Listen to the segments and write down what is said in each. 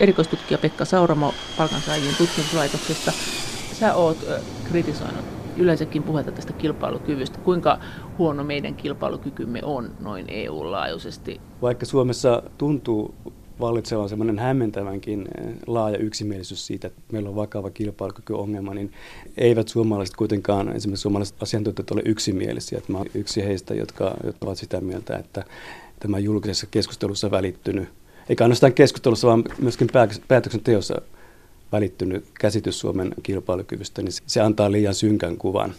erikoistutkija Pekka Sauramo palkansaajien tutkimuslaitoksesta. Sä oot kritisoinut yleensäkin puhetta tästä kilpailukyvystä. Kuinka huono meidän kilpailukykymme on noin EU-laajuisesti? Vaikka Suomessa tuntuu vallitsevan semmoinen hämmentävänkin laaja yksimielisyys siitä, että meillä on vakava kilpailukykyongelma, niin eivät suomalaiset kuitenkaan, esimerkiksi suomalaiset asiantuntijat ole yksimielisiä. Että mä olen yksi heistä, jotka, jotka ovat sitä mieltä, että tämä julkisessa keskustelussa välittynyt, eikä ainoastaan keskustelussa, vaan myöskin päätöksenteossa välittynyt käsitys Suomen kilpailukyvystä, niin se antaa liian synkän kuvan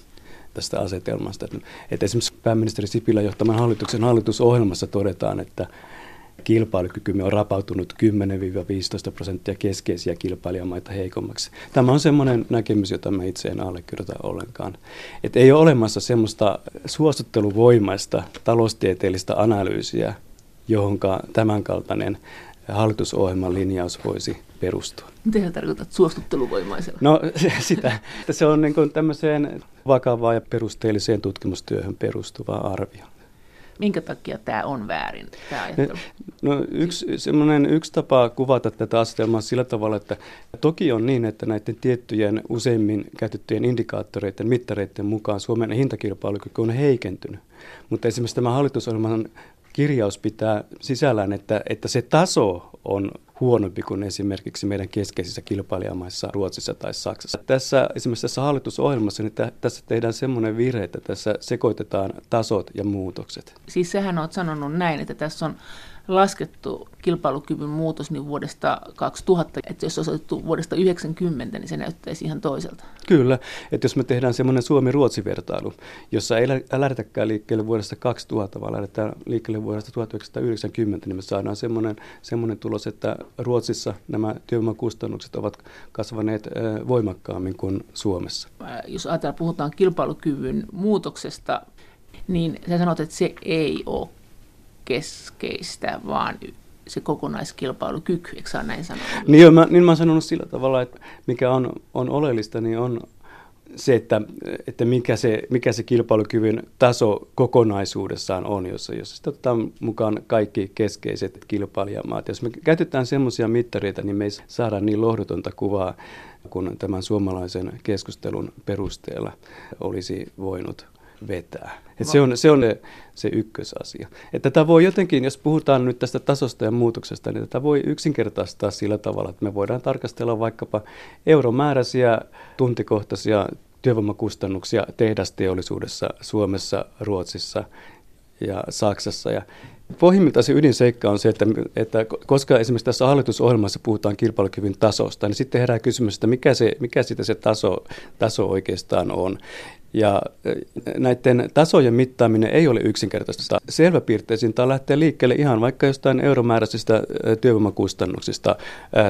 tästä asetelmasta. Että esimerkiksi pääministeri Sipilä johtaman hallituksen hallitusohjelmassa todetaan, että kilpailukykymme on rapautunut 10-15 prosenttia keskeisiä kilpailijamaita heikommaksi. Tämä on semmoinen näkemys, jota mä itse en allekirjoita ollenkaan. Että ei ole olemassa semmoista suositteluvoimaista taloustieteellistä analyysiä, johonka tämänkaltainen hallitusohjelman linjaus voisi perustua. Mitä tarkoitat suostutteluvoimaisella? No sitä, että se on niin kuin tämmöiseen vakavaan ja perusteelliseen tutkimustyöhön perustuva arvio. Minkä takia tämä on väärin, tämä ajattelu? No yksi, yksi tapa kuvata tätä asetelmaa sillä tavalla, että toki on niin, että näiden tiettyjen useimmin käytettyjen indikaattoreiden, mittareiden mukaan Suomen hintakilpailukyky on heikentynyt. Mutta esimerkiksi tämä hallitusohjelman kirjaus pitää sisällään, että, että se taso on huonompi kuin esimerkiksi meidän keskeisissä kilpailijamaissa Ruotsissa tai Saksassa. Tässä esimerkiksi tässä hallitusohjelmassa niin tässä tehdään semmoinen virhe, että tässä sekoitetaan tasot ja muutokset. Siis sähän olet sanonut näin, että tässä on laskettu kilpailukyvyn muutos niin vuodesta 2000, että jos olisi otettu vuodesta 90, niin se näyttäisi ihan toiselta. Kyllä, että jos me tehdään semmoinen Suomi-Ruotsi-vertailu, jossa ei lähdetäkään liikkeelle vuodesta 2000, vaan lähdetään liikkeelle vuodesta 1990, niin me saadaan semmoinen, semmoinen tulos, että Ruotsissa nämä työvoimakustannukset ovat kasvaneet voimakkaammin kuin Suomessa. Jos ajatellaan, puhutaan kilpailukyvyn muutoksesta, niin sä sanot, että se ei ole keskeistä, vaan se kokonaiskilpailukyky, eikö saa näin sanoa? Niin, jo, mä, niin mä oon sanonut sillä tavalla, että mikä on, on oleellista, niin on se, että, että mikä, se, mikä se kilpailukyvyn taso kokonaisuudessaan on, jossa, jos sitä otetaan mukaan kaikki keskeiset kilpailijamaat. Jos me käytetään semmoisia mittareita, niin me ei saada niin lohdutonta kuvaa kuin tämän suomalaisen keskustelun perusteella olisi voinut vetää. Et se on, se, on se ykkösasia. Et tätä voi jotenkin, jos puhutaan nyt tästä tasosta ja muutoksesta, niin tätä voi yksinkertaistaa sillä tavalla, että me voidaan tarkastella vaikkapa euromääräisiä tuntikohtaisia työvoimakustannuksia tehdasteollisuudessa Suomessa, Ruotsissa ja Saksassa. Ja Pohjimmiltaan se ydinseikka on se, että, että koska esimerkiksi tässä hallitusohjelmassa puhutaan kilpailukyvyn tasosta, niin sitten herää kysymys, että mikä, se, mikä sitä se taso, taso oikeastaan on. Ja näiden tasojen mittaaminen ei ole yksinkertaista. Selväpiirteisintä on lähteä liikkeelle ihan vaikka jostain euromääräisistä työvoimakustannuksista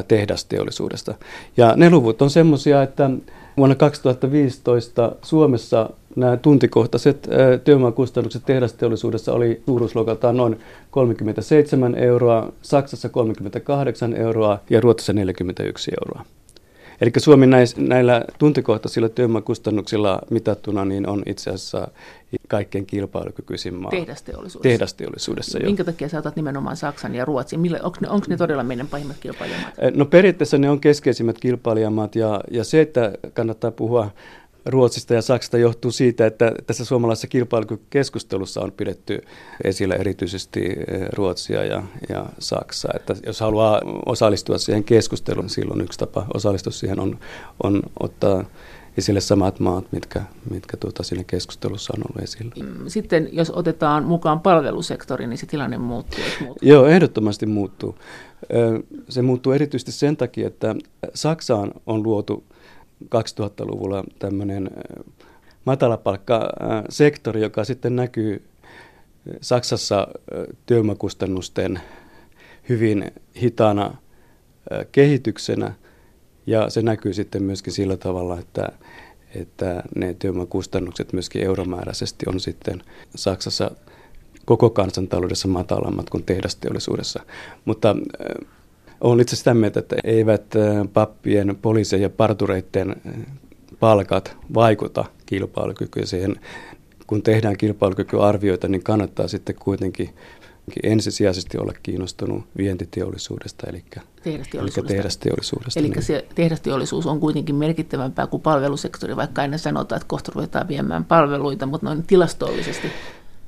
tehdasteollisuudesta. Ja ne luvut on semmoisia, että vuonna 2015 Suomessa nämä tuntikohtaiset työvoimakustannukset tehdasteollisuudessa oli suuruusluokaltaan noin 37 euroa, Saksassa 38 euroa ja Ruotsissa 41 euroa. Eli Suomi näillä tuntikohtaisilla työvoimakustannuksilla mitattuna niin on itse asiassa kaikkein kilpailukykyisin maa. Tehdasteollisuudessa. Tehdasteollisuudessa, jo. Minkä takia sä otat nimenomaan Saksan ja Ruotsin? Onko ne, onko ne todella meidän pahimmat kilpailijamaat? No periaatteessa ne on keskeisimmät kilpailijamaat ja, ja se, että kannattaa puhua Ruotsista ja Saksasta johtuu siitä, että tässä suomalaisessa kilpailukykeskustelussa on pidetty esillä erityisesti eh, Ruotsia ja, ja Saksaa. Että jos haluaa osallistua siihen keskusteluun, niin silloin yksi tapa osallistua siihen on, on ottaa esille samat maat, mitkä, mitkä tuota siinä keskustelussa on ollut esillä. Mm, sitten jos otetaan mukaan palvelusektori, niin se tilanne muuttuu. muuttuu. Joo, ehdottomasti muuttuu. Se muuttuu erityisesti sen takia, että Saksaan on luotu 2000-luvulla tämmöinen matalapalkkasektori, joka sitten näkyy Saksassa työvoimakustannusten hyvin hitaana kehityksenä ja se näkyy sitten myöskin sillä tavalla, että, että ne työvoimakustannukset myöskin euromääräisesti on sitten Saksassa koko kansantaloudessa matalammat kuin tehdasteollisuudessa. Mutta olen itse sitä mieltä, että eivät pappien, poliisien ja partureiden palkat vaikuta kilpailukykyyn. Siihen, kun tehdään kilpailukykyarvioita, niin kannattaa sitten kuitenkin ensisijaisesti olla kiinnostunut vientiteollisuudesta, eli tehdasteollisuudesta. Eli tehdasteollisuudesta. Eli niin. se tehdasteollisuus on kuitenkin merkittävämpää kuin palvelusektori, vaikka aina sanotaan, että kohta ruvetaan viemään palveluita, mutta noin tilastollisesti.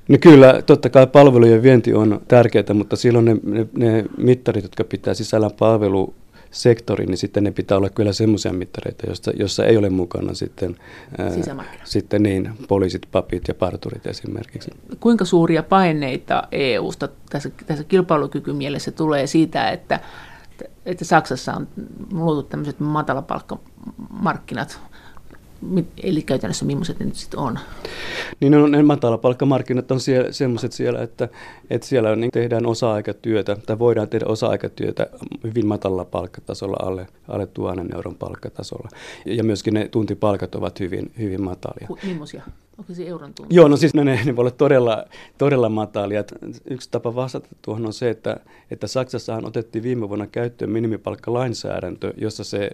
No kyllä, totta kai palvelujen vienti on tärkeää, mutta silloin ne, ne, ne mittarit, jotka pitää sisällään palvelu sektori, niin sitten ne pitää olla kyllä semmoisia mittareita, jossa, jossa ei ole mukana sitten, ää, sitten niin, poliisit, papit ja parturit esimerkiksi. Kuinka suuria paineita EU-sta tässä, tässä kilpailukykymielessä tulee siitä, että, että Saksassa on luotu tämmöiset matalapalkkamarkkinat, eli käytännössä millaiset ne nyt sitten on? Niin no, ne matalapalkkamarkkinat on siellä, sellaiset siellä, että, että siellä niin tehdään osa-aikatyötä, tai voidaan tehdä osa-aikatyötä hyvin matalalla palkkatasolla, alle, alle tuhannen euron palkkatasolla. Ja myöskin ne tuntipalkat ovat hyvin, hyvin matalia. Millaisia? Onko se euron tunti? Joo, no siis ne, ne voi olla todella, todella matalia. Yksi tapa vastata tuohon on se, että, että Saksassahan otettiin viime vuonna käyttöön minimipalkkalainsäädäntö, jossa se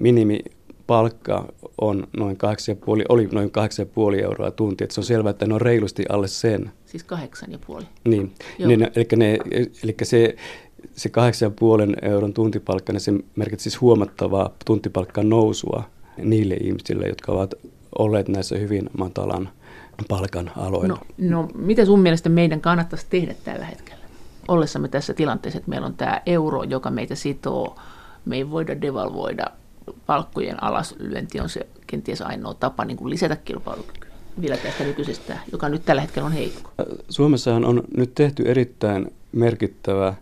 minimi palkka on noin 8,5, oli noin 8,5 euroa tunti, että se on selvää, että ne on reilusti alle sen. Siis 8,5? Niin, niin eli, ne, eli se, se 8,5 euron tuntipalkka, niin se merkitsee siis huomattavaa tuntipalkkan nousua niille ihmisille, jotka ovat olleet näissä hyvin matalan palkan aloilla. No, no mitä sun mielestä meidän kannattaisi tehdä tällä hetkellä? Ollessamme tässä tilanteessa, että meillä on tämä euro, joka meitä sitoo, me ei voida devalvoida palkkojen alaslyönti on se kenties ainoa tapa niin kuin lisätä kilpailukykyä vielä tästä nykyisestä, joka nyt tällä hetkellä on heikko. Suomessahan on nyt tehty erittäin merkittävä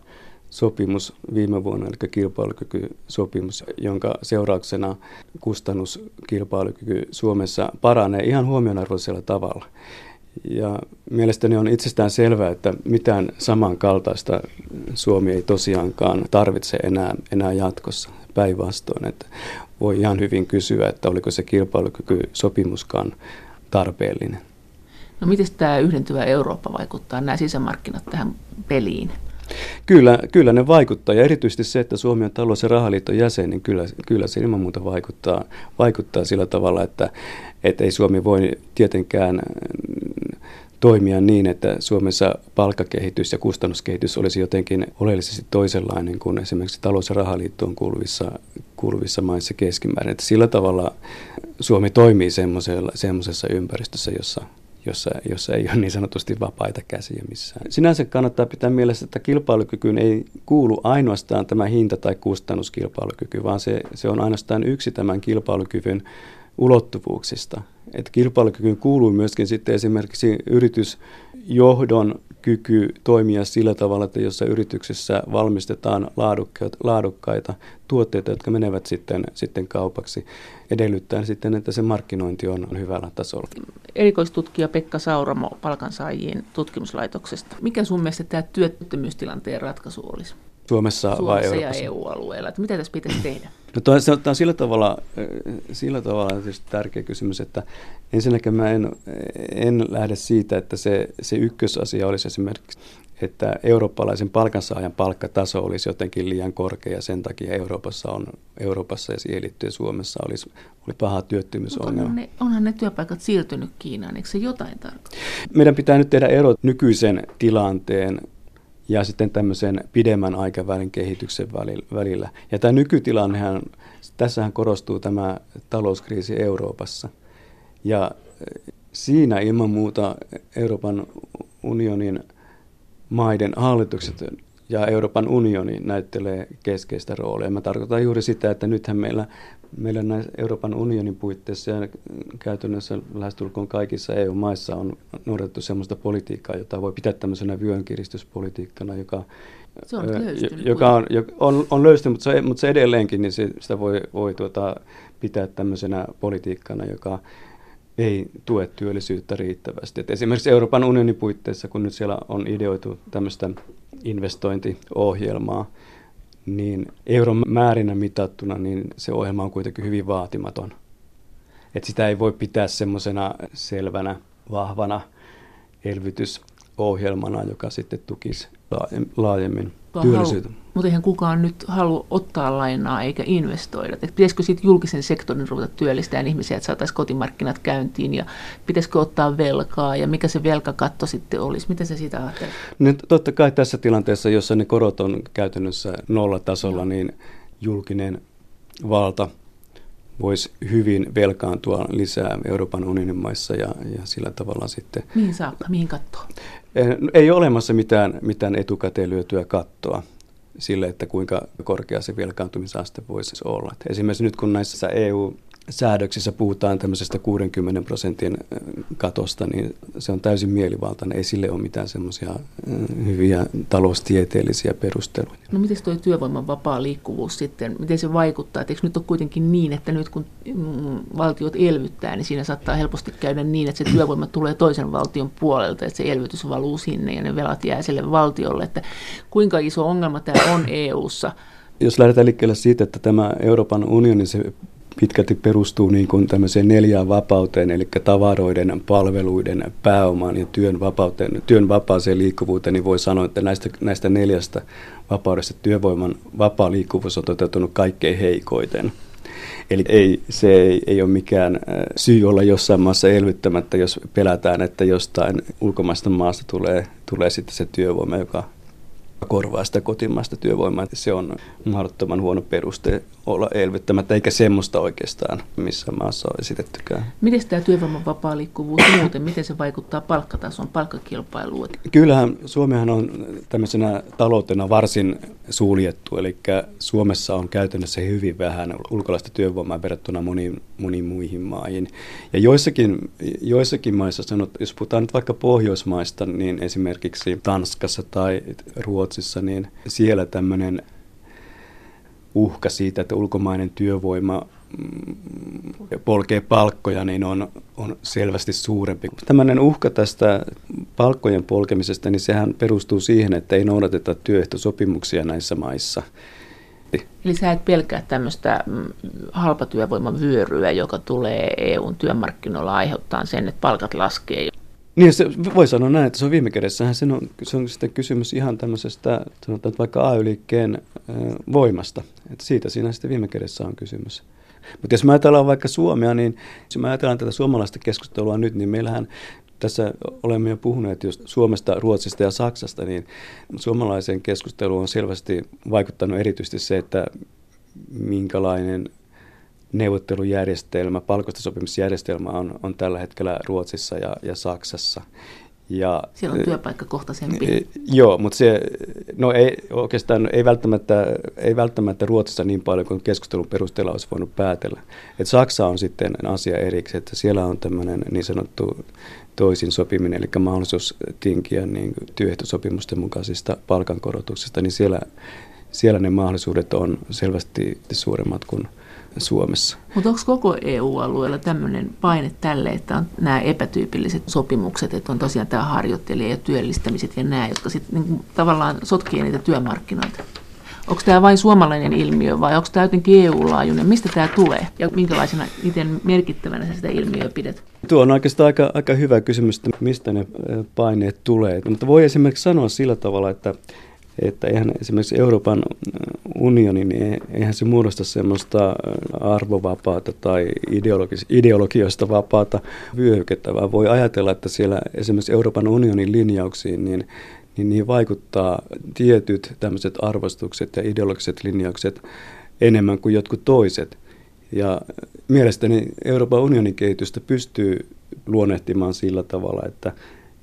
sopimus viime vuonna, eli kilpailukykysopimus, jonka seurauksena kustannuskilpailukyky Suomessa paranee ihan huomionarvoisella tavalla. Ja mielestäni on itsestään selvää, että mitään samankaltaista Suomi ei tosiaankaan tarvitse enää, enää jatkossa päinvastoin. Että voi ihan hyvin kysyä, että oliko se kilpailukykysopimuskaan tarpeellinen. No miten tämä yhdentyvä Eurooppa vaikuttaa, nämä sisämarkkinat tähän peliin? Kyllä, kyllä ne vaikuttaa ja erityisesti se, että Suomi on talous- ja rahaliiton jäsen, niin kyllä, kyllä se ilman muuta vaikuttaa, vaikuttaa sillä tavalla, että, että ei Suomi voi tietenkään toimia niin, että Suomessa palkkakehitys ja kustannuskehitys olisi jotenkin oleellisesti toisenlainen kuin esimerkiksi talous- ja rahaliittoon kuuluvissa, kuuluvissa maissa keskimäärin. Että sillä tavalla Suomi toimii semmoisessa ympäristössä, jossa, jossa, jossa ei ole niin sanotusti vapaita käsiä missään. Sinänsä kannattaa pitää mielessä, että kilpailukykyyn ei kuulu ainoastaan tämä hinta- tai kustannuskilpailukyky, vaan se, se on ainoastaan yksi tämän kilpailukyvyn ulottuvuuksista. että kilpailukykyyn kuuluu myöskin sitten esimerkiksi yritysjohdon kyky toimia sillä tavalla, että jossa yrityksessä valmistetaan laadukkaita, laadukkaita tuotteita, jotka menevät sitten, sitten kaupaksi, edellyttäen sitten, että se markkinointi on hyvällä tasolla. Erikoistutkija Pekka Sauramo palkansaajien tutkimuslaitoksesta. Mikä sun mielestä tämä työttömyystilanteen ratkaisu olisi? Suomessa, Suomessa vai Euroopassa? ja EU-alueella. Että mitä tässä pitäisi tehdä? No toi, se on sillä tavalla, sillä tavalla tärkeä kysymys, että ensinnäkin mä en, en lähde siitä, että se, se ykkösasia olisi esimerkiksi, että eurooppalaisen palkansaajan palkkataso olisi jotenkin liian korkea ja sen takia Euroopassa, on, Euroopassa ja siihen liittyen Suomessa olisi, oli paha työttömyysongelma. Onhan ne, onhan ne työpaikat siirtynyt Kiinaan, eikö se jotain tarkoita? Meidän pitää nyt tehdä ero nykyisen tilanteen ja sitten tämmöisen pidemmän aikavälin kehityksen välillä. Ja tämä nykytilannehan, tässähän korostuu tämä talouskriisi Euroopassa. Ja eh, siinä ilman muuta Euroopan unionin maiden hallitukset ja Euroopan unioni näyttelee keskeistä roolia. Mä tarkoitan juuri sitä, että nythän meillä, meillä näissä Euroopan unionin puitteissa ja käytännössä lähestulkoon kaikissa EU-maissa on noudatettu sellaista politiikkaa, jota voi pitää tämmöisenä vyönkiristyspolitiikkana, joka, se on löystynyt, joka on, on, on löystynyt, mutta se, mutta se edelleenkin, niin se, sitä voi, voi tuota, pitää tämmöisenä politiikkana, joka ei tue työllisyyttä riittävästi. Et esimerkiksi Euroopan unionin puitteissa, kun nyt siellä on ideoitu tämmöistä investointiohjelmaa, niin euron määrinä mitattuna, niin se ohjelma on kuitenkin hyvin vaatimaton. Et sitä ei voi pitää semmoisena selvänä, vahvana elvytysohjelmana, joka sitten tukisi laajemmin työllisyyteen. Mutta eihän kukaan nyt halua ottaa lainaa eikä investoida. Et pitäisikö sitten julkisen sektorin ruveta työllistämään ihmisiä, että saataisiin kotimarkkinat käyntiin ja pitäisikö ottaa velkaa ja mikä se velkakatto sitten olisi? Miten se siitä ajattelee? No, totta kai tässä tilanteessa, jossa ne korot on käytännössä nollatasolla, niin julkinen valta voisi hyvin velkaantua lisää Euroopan unionin maissa ja, ja sillä tavalla sitten... Mihin saakka? Mihin kattoa? Eh, ei ole olemassa mitään, mitään etukäteen lyötyä kattoa sille, että kuinka korkea se velkaantumisaste voisi olla. Esimerkiksi nyt kun näissä EU säädöksissä puhutaan tämmöisestä 60 prosentin katosta, niin se on täysin mielivaltainen. Ei sille ole mitään semmoisia hyviä taloustieteellisiä perusteluja. No miten tuo työvoiman vapaa liikkuvuus sitten, miten se vaikuttaa? Et eikö nyt ole kuitenkin niin, että nyt kun mm, valtiot elvyttää, niin siinä saattaa helposti käydä niin, että se työvoima tulee toisen valtion puolelta, että se elvytys valuu sinne ja ne velat jää sille valtiolle. Että kuinka iso ongelma tämä on EU:ssa? Jos lähdetään liikkeelle siitä, että tämä Euroopan unioni, se pitkälti perustuu niin kuin tämmöiseen neljään vapauteen, eli tavaroiden, palveluiden, pääoman ja työn, vapauteen, työn vapaaseen liikkuvuuteen, niin voi sanoa, että näistä, näistä neljästä vapaudesta työvoiman vapaa liikkuvuus on toteutunut kaikkein heikoiten. Eli ei, se ei, ei ole mikään äh, syy olla jossain maassa elvyttämättä, jos pelätään, että jostain ulkomaista maasta tulee, tulee sitten se työvoima, joka korvaa sitä kotimaista työvoimaa. Se on mahdottoman huono peruste olla elvyttämättä, eikä semmoista oikeastaan missä maassa on esitettykään. Miten tämä työvoiman vapaa liikkuvuus muuten, miten se vaikuttaa palkkatason, palkkakilpailuun? Kyllähän Suomihan on tämmöisenä taloutena varsin suljettu, eli Suomessa on käytännössä hyvin vähän ulkolaista työvoimaa verrattuna moniin, moniin muihin maihin. Ja joissakin, joissakin maissa, sanot, jos puhutaan nyt vaikka Pohjoismaista, niin esimerkiksi Tanskassa tai Ruotsissa, niin siellä tämmöinen uhka siitä, että ulkomainen työvoima mm, polkee palkkoja, niin on, on selvästi suurempi. Tämmöinen uhka tästä palkkojen polkemisesta, niin sehän perustuu siihen, että ei noudateta työehtosopimuksia näissä maissa. Eli sä et pelkää tämmöistä mm, halpatyövoiman vyöryä, joka tulee EUn työmarkkinoilla aiheuttaa sen, että palkat laskee. Niin, se, voi sanoa näin, että se on viime kädessähän se on, se on sitten kysymys ihan tämmöisestä, sanotaan vaikka AY-liikkeen voimasta. Että siitä siinä sitten viime kädessä on kysymys. Mutta jos me ajatellaan vaikka Suomea, niin jos me ajatellaan tätä suomalaista keskustelua nyt, niin meillähän tässä olemme jo puhuneet just Suomesta, Ruotsista ja Saksasta, niin suomalaiseen keskusteluun on selvästi vaikuttanut erityisesti se, että minkälainen neuvottelujärjestelmä, palkoista sopimusjärjestelmä on, on tällä hetkellä Ruotsissa ja, ja Saksassa. Ja, Siellä on työpaikkakohtaisempi. E, joo, mutta se no ei, oikeastaan ei välttämättä, ei välttämättä Ruotsissa niin paljon kuin keskustelun perusteella olisi voinut päätellä. Et Saksa on sitten asia erikseen, että siellä on tämmöinen niin sanottu toisin sopiminen, eli mahdollisuus tinkiä niin työehtosopimusten mukaisista palkankorotuksista, niin siellä, siellä ne mahdollisuudet on selvästi suuremmat kuin Suomessa. Mutta onko koko EU-alueella tämmöinen paine tälle, että on nämä epätyypilliset sopimukset, että on tosiaan tämä harjoittelija ja työllistämiset ja nämä, jotka sitten niin tavallaan sotkii niitä työmarkkinoita? Onko tämä vain suomalainen ilmiö vai onko tämä jotenkin EU-laajuinen? Mistä tämä tulee ja minkälaisena, miten merkittävänä sä sitä ilmiöä pidät? Tuo on oikeastaan aika, aika hyvä kysymys, että mistä ne paineet tulee. Mutta voi esimerkiksi sanoa sillä tavalla, että että eihän esimerkiksi Euroopan unioni, niin eihän se muodosta semmoista arvovapaata tai ideologis- ideologioista vapaata vyöhykettä, vaan voi ajatella, että siellä esimerkiksi Euroopan unionin linjauksiin, niin, niin niihin vaikuttaa tietyt tämmöiset arvostukset ja ideologiset linjaukset enemmän kuin jotkut toiset. Ja mielestäni Euroopan unionin kehitystä pystyy luonnehtimaan sillä tavalla, että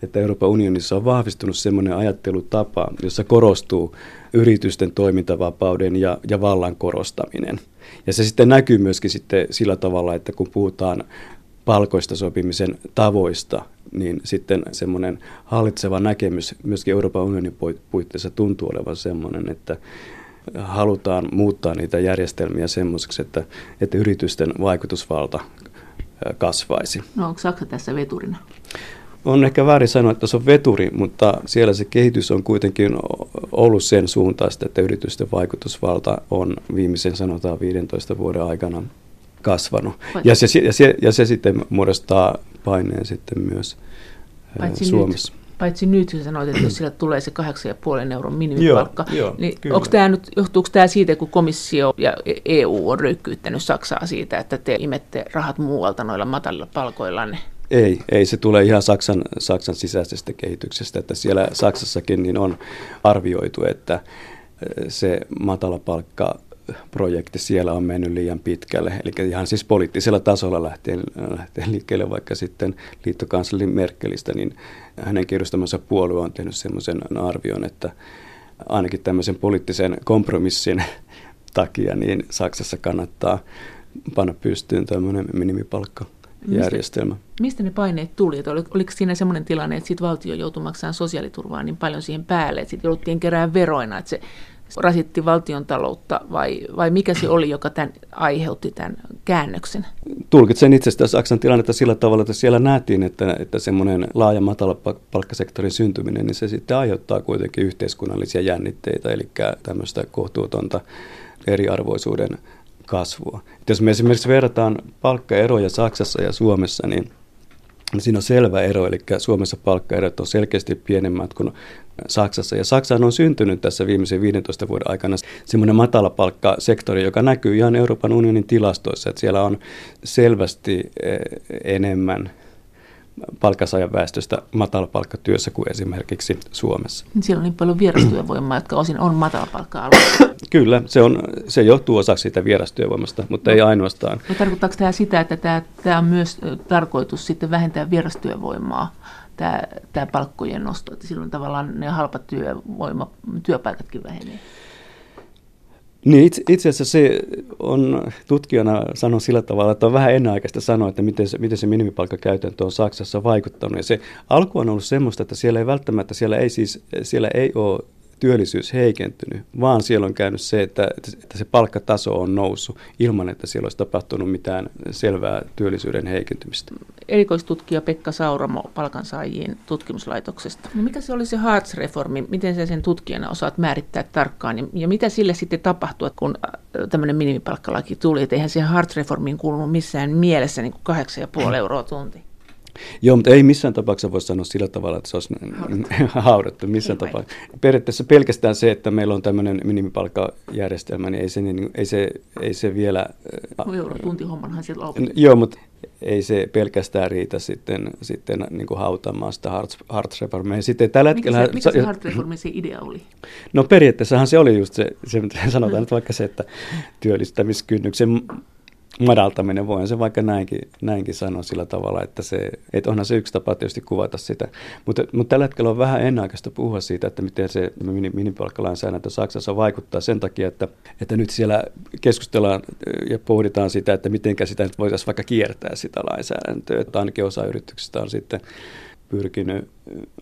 että Euroopan unionissa on vahvistunut sellainen ajattelutapa, jossa korostuu yritysten toimintavapauden ja, ja vallan korostaminen. Ja se sitten näkyy myöskin sitten sillä tavalla, että kun puhutaan palkoista sopimisen tavoista, niin sitten semmoinen hallitseva näkemys myöskin Euroopan unionin puitteissa tuntuu olevan semmoinen, että halutaan muuttaa niitä järjestelmiä semmoiseksi, että, että yritysten vaikutusvalta kasvaisi. No onko Saksa tässä veturina? On ehkä väärin sanoa, että se on veturi, mutta siellä se kehitys on kuitenkin ollut sen suuntaista, että yritysten vaikutusvalta on viimeisen sanotaan 15 vuoden aikana kasvanut. Ja se, ja, se, ja se sitten muodostaa paineen sitten myös Paitsi Suomessa. Nyt. Paitsi nyt sä sanoit, että jos sillä tulee se 8,5 euron minimipalkka, Joo, joo, niin kyllä. onko tämä nyt, johtuuko tämä siitä, kun komissio ja EU on röykkyyttänyt Saksaa siitä, että te imette rahat muualta noilla matalilla palkoillanne? Ei, ei se tulee ihan Saksan, Saksan sisäisestä kehityksestä, että siellä Saksassakin niin on arvioitu, että eh, se matalapalkka projekti siellä on mennyt liian pitkälle. Eli ihan siis poliittisella tasolla lähtien, lähtien liikkeelle vaikka sitten liittokansleri Merkelistä, niin hänen kirjoistamansa puolue on tehnyt semmoisen arvion, että ainakin tämmöisen poliittisen kompromissin takia niin Saksassa kannattaa panna pystyyn tämmöinen minimipalkka järjestelmä. Mistä, mistä ne paineet tuli? Että oliko siinä semmoinen tilanne, että sit valtio joutui maksamaan sosiaaliturvaa niin paljon siihen päälle, että sitten jouduttiin kerää veroina, että se rasitti valtion taloutta vai, vai mikä se oli, joka tämän aiheutti tämän käännöksen? Tulkitsen itse sitä Saksan tilannetta sillä tavalla, että siellä nähtiin, että, että semmoinen laaja matalapalkkasektorin syntyminen, niin se sitten aiheuttaa kuitenkin yhteiskunnallisia jännitteitä, eli tämmöistä kohtuutonta eriarvoisuuden kasvua. Et jos me esimerkiksi verrataan palkkaeroja Saksassa ja Suomessa, niin siinä on selvä ero, eli Suomessa palkkaerot on selkeästi pienemmät kuin Saksassa. Ja Saksaan on syntynyt tässä viimeisen 15 vuoden aikana semmoinen matalapalkkasektori, joka näkyy ihan Euroopan unionin tilastoissa, että siellä on selvästi enemmän palkansaajan väestöstä matalapalkkatyössä kuin esimerkiksi Suomessa. Siellä on niin paljon vierastyövoimaa, jotka osin on matalapalkka-alueella. Kyllä, se, on, se johtuu osaksi siitä vierastyövoimasta, mutta no. ei ainoastaan. No, tarkoittaako tämä sitä, että tämä, tämä on myös tarkoitus sitten vähentää vierastyövoimaa, tämä, tämä palkkojen nosto, että silloin tavallaan ne halpat työvoima, työpaikatkin vähenee? Niin itse, itse asiassa se on, tutkijana sanon sillä tavalla, että on vähän ennenaikaista sanoa, että miten se, miten se minimipalkkakäytäntö on Saksassa vaikuttanut. Ja se alku on ollut semmoista, että siellä ei välttämättä, siellä ei siis, siellä ei ole työllisyys heikentynyt, vaan siellä on käynyt se, että, että se palkkataso on noussut ilman, että siellä olisi tapahtunut mitään selvää työllisyyden heikentymistä. Erikoistutkija Pekka Sauramo palkansaajien tutkimuslaitoksesta. No mikä se oli se Hartz-reformi? Miten sä sen tutkijana osaat määrittää tarkkaan? Ja, mitä sille sitten tapahtui, kun äh, tämmöinen minimipalkkalaki tuli? Että eihän siihen Hartz-reformiin kuulunut missään mielessä niin 8,5 euroa tunti. Joo, mutta ei missään tapauksessa voi sanoa sillä tavalla, että se olisi haudattu missään tapauksessa. Periaatteessa pelkästään se, että meillä on tämmöinen minimipalkkajärjestelmä, niin ei se, niin, ei se, ei se vielä... No euro tuntihommanhan siellä on. Joo, mutta ei se pelkästään riitä sitten, sitten niin kuin hautamaan sitä Hartz-reformia. Sitten tällä mikä se, mikä se Hartz-reformin se idea oli? No periaatteessahan se oli just se, se sanotaan mm. nyt vaikka se, että työllistämiskynnyksen madaltaminen, voin se vaikka näinkin, näinkin sanoa sillä tavalla, että, se, että onhan se yksi tapa tietysti kuvata sitä. Mutta, mutta tällä hetkellä on vähän ennenaikaista puhua siitä, että miten se minipalkkalainsäädäntö Saksassa vaikuttaa sen takia, että, että nyt siellä keskustellaan ja pohditaan sitä, että miten sitä nyt voitaisiin vaikka kiertää sitä lainsäädäntöä. Että ainakin osa yrityksistä on sitten pyrkinyt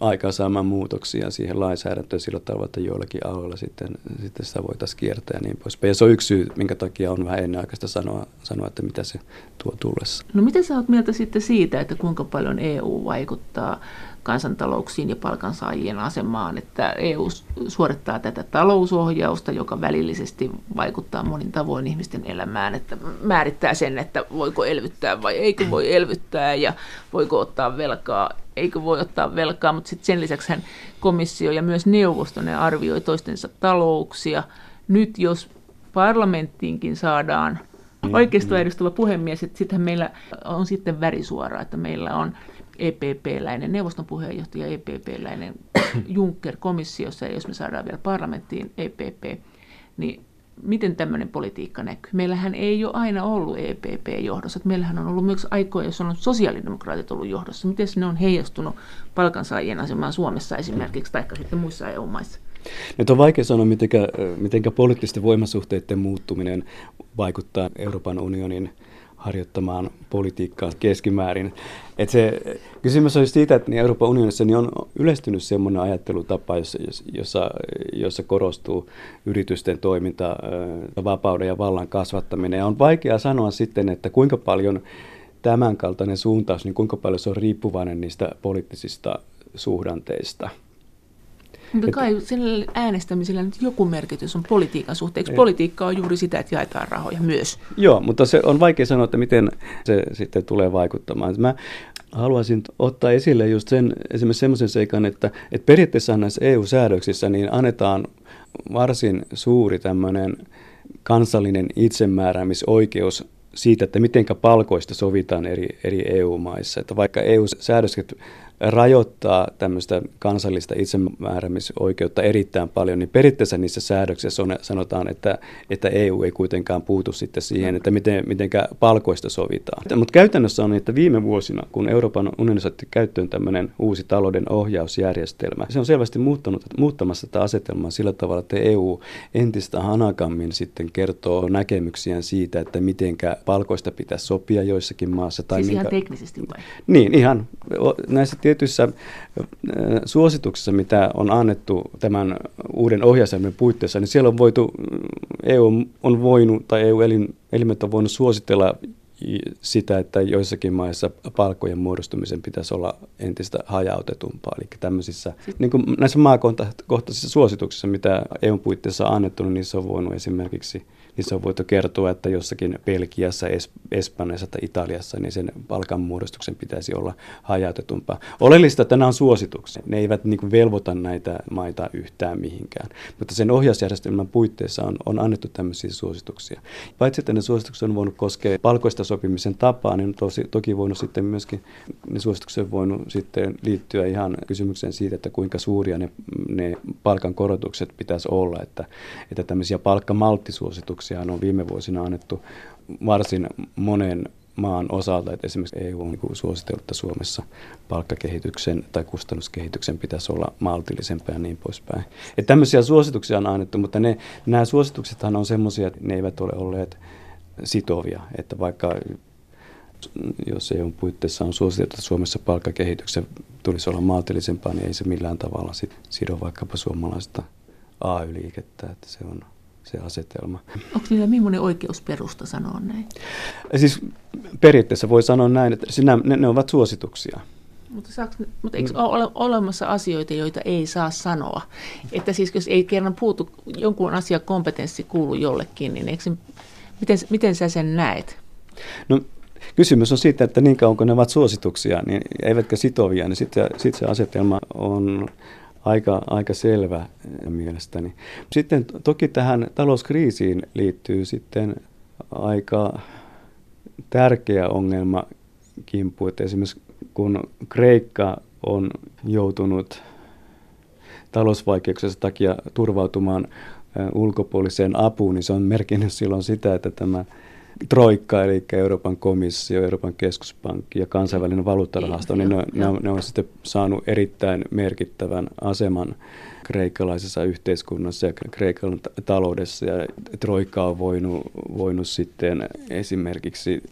aikaansaamaan muutoksia siihen lainsäädäntöön sillä tavalla, että joillakin aloilla sitten, sitten sitä voitaisiin kiertää ja niin poispäin. Ja se on yksi syy, minkä takia on vähän ennenaikaista sanoa, sanoa, että mitä se tuo tullessa. No mitä sä oot mieltä sitten siitä, että kuinka paljon EU vaikuttaa kansantalouksiin ja palkansaajien asemaan, että EU suorittaa tätä talousohjausta, joka välillisesti vaikuttaa monin tavoin ihmisten elämään, että määrittää sen, että voiko elvyttää vai eikö voi elvyttää ja voiko ottaa velkaa, eikö voi ottaa velkaa, mutta sitten sen lisäksi komissio ja myös neuvosto ne arvioi toistensa talouksia. Nyt jos parlamenttiinkin saadaan oikeistoa edustava puhemies, että sittenhän meillä on sitten värisuora, että meillä on EPP-läinen neuvoston puheenjohtaja, EPP-läinen Juncker komissiossa, ja jos me saadaan vielä parlamenttiin EPP, niin miten tämmöinen politiikka näkyy? Meillähän ei ole aina ollut EPP-johdossa. Meillähän on ollut myös aikoja, jos on sosiaalidemokraatit ollut johdossa. Miten ne on heijastunut palkansaajien asemaan Suomessa esimerkiksi, tai sitten muissa EU-maissa? Nyt on vaikea sanoa, miten poliittisten voimasuhteiden muuttuminen vaikuttaa Euroopan unionin harjoittamaan politiikkaa keskimäärin. Et se, kysymys on siitä, että niin Euroopan unionissa niin on yleistynyt sellainen ajattelutapa, jossa, jossa, jossa korostuu yritysten toiminta, vapauden ja vallan kasvattaminen. Ja on vaikea sanoa sitten, että kuinka paljon tämänkaltainen suuntaus, niin kuinka paljon se on riippuvainen niistä poliittisista suhdanteista – mutta kai sillä äänestämisellä nyt joku merkitys on politiikan suhteen. Eikö politiikka on juuri sitä, että jaetaan rahoja myös? Joo, mutta se on vaikea sanoa, että miten se sitten tulee vaikuttamaan. Mä haluaisin ottaa esille just sen, esimerkiksi semmoisen seikan, että, että periaatteessa näissä EU-säädöksissä niin annetaan varsin suuri tämmöinen kansallinen itsemääräämisoikeus siitä, että miten palkoista sovitaan eri, eri EU-maissa. Että vaikka EU-säädökset rajoittaa tämmöistä kansallista itsemääräämisoikeutta erittäin paljon, niin periaatteessa niissä säädöksissä on, sanotaan, että, että EU ei kuitenkaan puutu sitten siihen, että miten, mitenkä palkoista sovitaan. Mutta käytännössä on, että viime vuosina, kun Euroopan unioni otti käyttöön tämmöinen uusi talouden ohjausjärjestelmä, se on selvästi muuttanut, muuttamassa tätä asetelmaa sillä tavalla, että EU entistä hanakammin sitten kertoo näkemyksiään siitä, että mitenkä palkoista pitäisi sopia joissakin maassa. Tai siis minkä... ihan teknisesti vai? Niin, ihan näissä tietyissä suosituksissa, mitä on annettu tämän uuden ohjausjärjestelmän puitteissa, niin siellä on voitu, EU on voinut, tai EU-elimet on voinut suositella sitä, että joissakin maissa palkkojen muodostumisen pitäisi olla entistä hajautetumpaa. Eli tämmöisissä, niin kuin näissä maakohtaisissa suosituksissa, mitä EUn puitteissa on annettu, niin niissä on voinut esimerkiksi se on voitu kertoa, että jossakin Belgiassa, es- Espanjassa tai Italiassa, niin sen palkanmuodostuksen pitäisi olla hajautetumpaa. Oleellista, että nämä on suosituksia. Ne eivät niin kuin velvoita näitä maita yhtään mihinkään. Mutta sen ohjausjärjestelmän puitteissa on, on annettu tämmöisiä suosituksia. Paitsi, että ne suositukset on voinut koskea palkoista sopimisen tapaa, niin on tosi, toki voinut sitten myöskin, ne suositukset voinut sitten liittyä ihan kysymykseen siitä, että kuinka suuria ne, ne palkankorotukset pitäisi olla, että, että tämmöisiä palkkamalttisuosituksia suosituksia on viime vuosina annettu varsin monen maan osalta, että esimerkiksi EU on niin suositellut, että Suomessa palkkakehityksen tai kustannuskehityksen pitäisi olla maltillisempaa ja niin poispäin. Että tämmöisiä suosituksia on annettu, mutta ne, nämä suosituksethan on semmoisia, että ne eivät ole olleet sitovia, että vaikka jos EUn puitteissa on suositeltu, että Suomessa palkkakehityksen tulisi olla maltillisempaa, niin ei se millään tavalla sit sido vaikkapa suomalaista AY-liikettä, että se on se asetelma. Onko niillä millainen oikeusperusta sanoa näin? Siis periaatteessa voi sanoa näin, että sinä, ne, ne ovat suosituksia. Mutta, saaks, mutta eikö ole olemassa asioita, joita ei saa sanoa? Että siis jos ei kerran puutu, jonkun asian kompetenssi kuulu jollekin, niin eikö miten, miten sä sen näet? No kysymys on siitä, että niin kauan kun ne ovat suosituksia, niin eivätkä sitovia, niin sitten sit se asetelma on aika, aika selvä mielestäni. Sitten toki tähän talouskriisiin liittyy sitten aika tärkeä ongelma kimpu, että esimerkiksi kun Kreikka on joutunut talousvaikeuksien takia turvautumaan ulkopuoliseen apuun, niin se on merkinnyt silloin sitä, että tämä Troikka, eli Euroopan komissio, Euroopan keskuspankki ja kansainvälinen valuuttarahasto, niin ne, ne, ne on sitten saanut erittäin merkittävän aseman kreikkalaisessa yhteiskunnassa ja Kreikan taloudessa. Ja Troikka on voinut, voinut sitten esimerkiksi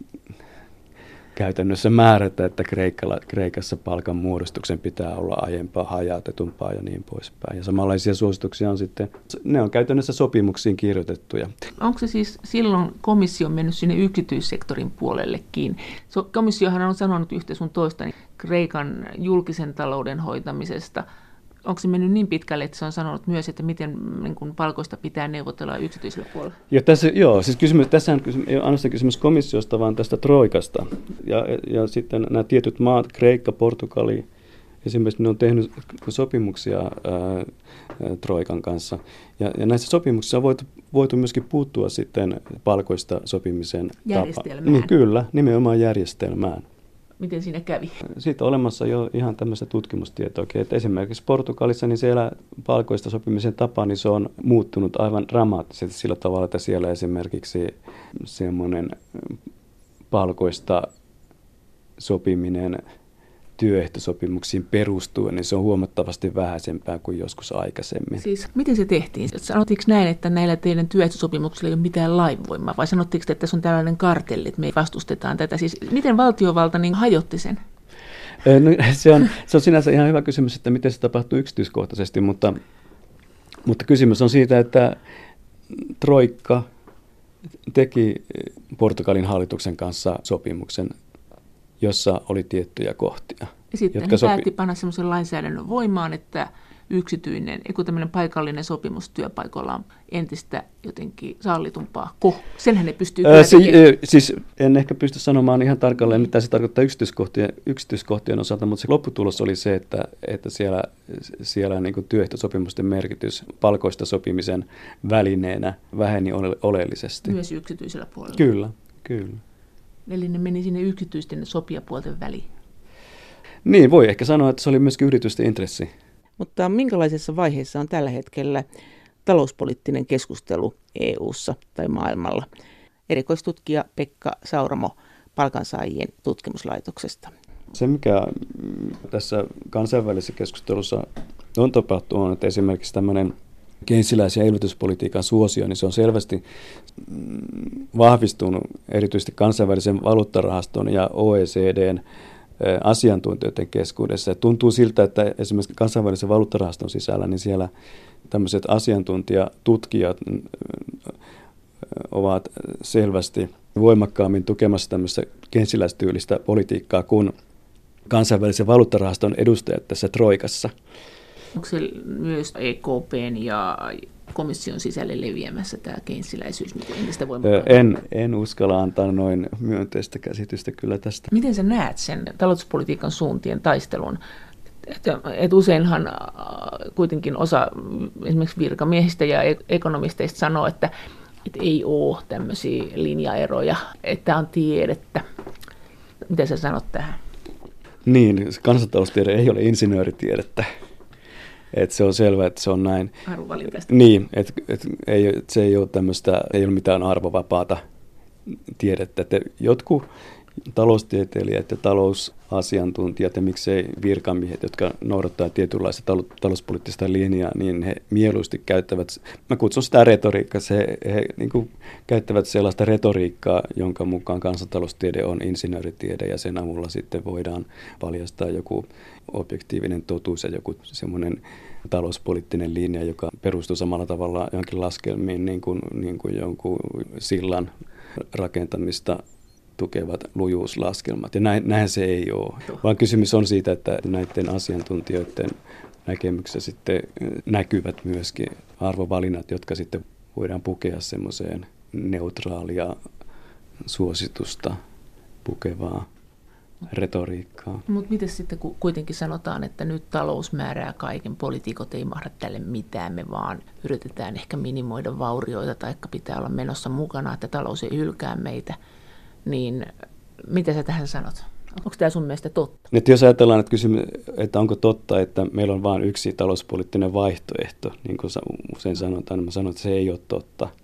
käytännössä määrätä, että Kreikalla, Kreikassa palkan muodostuksen pitää olla aiempaa hajautetumpaa ja niin poispäin. Ja samanlaisia suosituksia on sitten, ne on käytännössä sopimuksiin kirjoitettuja. Onko se siis silloin komissio mennyt sinne yksityissektorin puolellekin? Komissiohan on sanonut yhtä sun toista niin Kreikan julkisen talouden hoitamisesta – onko se mennyt niin pitkälle, että se on sanonut myös, että miten niin kuin palkoista pitää neuvotella yksityisellä puolella? Ja tässä, joo, siis kysymys, tässä on kysymys, ei ainoastaan kysymys komissiosta, vaan tästä troikasta. Ja, ja sitten nämä tietyt maat, Kreikka, Portugali, esimerkiksi ne on tehnyt sopimuksia ää, Troikan kanssa. Ja, ja näissä sopimuksissa on voitu, voitu myöskin puuttua sitten palkoista sopimisen Järjestelmään. Niin, kyllä, nimenomaan järjestelmään miten siinä kävi? Siitä on olemassa jo ihan tämmöistä tutkimustietoa, että esimerkiksi Portugalissa niin siellä palkoista sopimisen tapa, niin se on muuttunut aivan dramaattisesti sillä tavalla, että siellä esimerkiksi semmoinen palkoista sopiminen työehtosopimuksiin perustuen, niin se on huomattavasti vähäisempää kuin joskus aikaisemmin. Siis miten se tehtiin? Sanottiinko näin, että näillä teidän työehtosopimuksilla ei ole mitään lainvoimaa, vai sanottiinko, että tässä on tällainen kartelli, että me vastustetaan tätä? Siis miten valtiovalta niin hajotti sen? No, se, on, se on sinänsä ihan hyvä kysymys, että miten se tapahtuu yksityiskohtaisesti, mutta, mutta kysymys on siitä, että Troikka teki Portugalin hallituksen kanssa sopimuksen jossa oli tiettyjä kohtia. Ja sitten jotka sopi... päätti panna sellaisen lainsäädännön voimaan, että yksityinen, kun tämmöinen paikallinen sopimus työpaikoilla on entistä jotenkin sallitumpaa. Ko, senhän ne pystyy Ää, si- siis en ehkä pysty sanomaan ihan tarkalleen, mitä se tarkoittaa yksityiskohtien, yksityiskohtien osalta, mutta se lopputulos oli se, että, että siellä, siellä niin työehtosopimusten merkitys palkoista sopimisen välineenä väheni ole- oleellisesti. Myös yksityisellä puolella. Kyllä, kyllä. Eli ne meni sinne yksityisten sopijapuolten väliin. Niin, voi ehkä sanoa, että se oli myös yritysten intressi. Mutta minkälaisessa vaiheessa on tällä hetkellä talouspoliittinen keskustelu EU:ssa tai maailmalla? Erikoistutkija Pekka Sauramo palkansaajien tutkimuslaitoksesta. Se, mikä tässä kansainvälisessä keskustelussa on tapahtunut, on, että esimerkiksi tämmöinen keynesiläisen ja elvytyspolitiikan suosio, niin se on selvästi vahvistunut erityisesti kansainvälisen valuuttarahaston ja OECDn asiantuntijoiden keskuudessa. Ja tuntuu siltä, että esimerkiksi kansainvälisen valuuttarahaston sisällä, niin siellä tämmöiset asiantuntijatutkijat ovat selvästi voimakkaammin tukemassa tämmöistä kensiläistyylistä politiikkaa kuin kansainvälisen valuuttarahaston edustajat tässä Troikassa. Onko se myös EKPn ja komission sisälle leviämässä tämä keinsiläisyys niin entistä voimakkaammin? En, en uskalla antaa noin myönteistä käsitystä kyllä tästä. Miten sä näet sen talouspolitiikan suuntien taistelun? Että et useinhan kuitenkin osa esimerkiksi virkamiehistä ja ekonomisteista sanoo, että, että ei ole tämmöisiä linjaeroja, että on tiedettä. Miten sä sanot tähän? Niin, kansantaloustiede ei ole insinööritiedettä. Et se on selvä, että se on näin. Niin, että et, ei, et se ei ole tämmöistä, ei ole mitään arvovapaata tiedettä. Että jotkut taloustieteilijät ja talousasiantuntijat ja miksei virkamiehet, jotka noudattaa tietynlaista talouspoliittista linjaa, niin he mieluusti käyttävät, mä kutsun sitä retoriikkaa, he, he niin kuin käyttävät sellaista retoriikkaa, jonka mukaan kansantaloustiede on insinööritiede ja sen avulla sitten voidaan paljastaa joku objektiivinen totuus ja joku semmoinen talouspoliittinen linja, joka perustuu samalla tavalla johonkin laskelmiin niin kuin, niin kuin jonkun sillan rakentamista tukevat lujuuslaskelmat. Ja näin, näin se ei ole, vaan kysymys on siitä, että näiden asiantuntijoiden näkemyksessä sitten näkyvät myöskin arvovalinnat, jotka sitten voidaan pukea semmoiseen neutraalia suositusta pukevaa retoriikkaa. Mutta miten sitten kun kuitenkin sanotaan, että nyt talous määrää kaiken, poliitikot ei mahda tälle mitään, me vaan yritetään ehkä minimoida vaurioita tai pitää olla menossa mukana, että talous ei hylkää meitä, niin mitä sä tähän sanot? Onko tämä sun mielestä totta? Nyt jos ajatellaan, että, kysymys, että onko totta, että meillä on vain yksi talouspoliittinen vaihtoehto, niin kuin usein sanotaan, niin mä sanon, että se ei ole totta –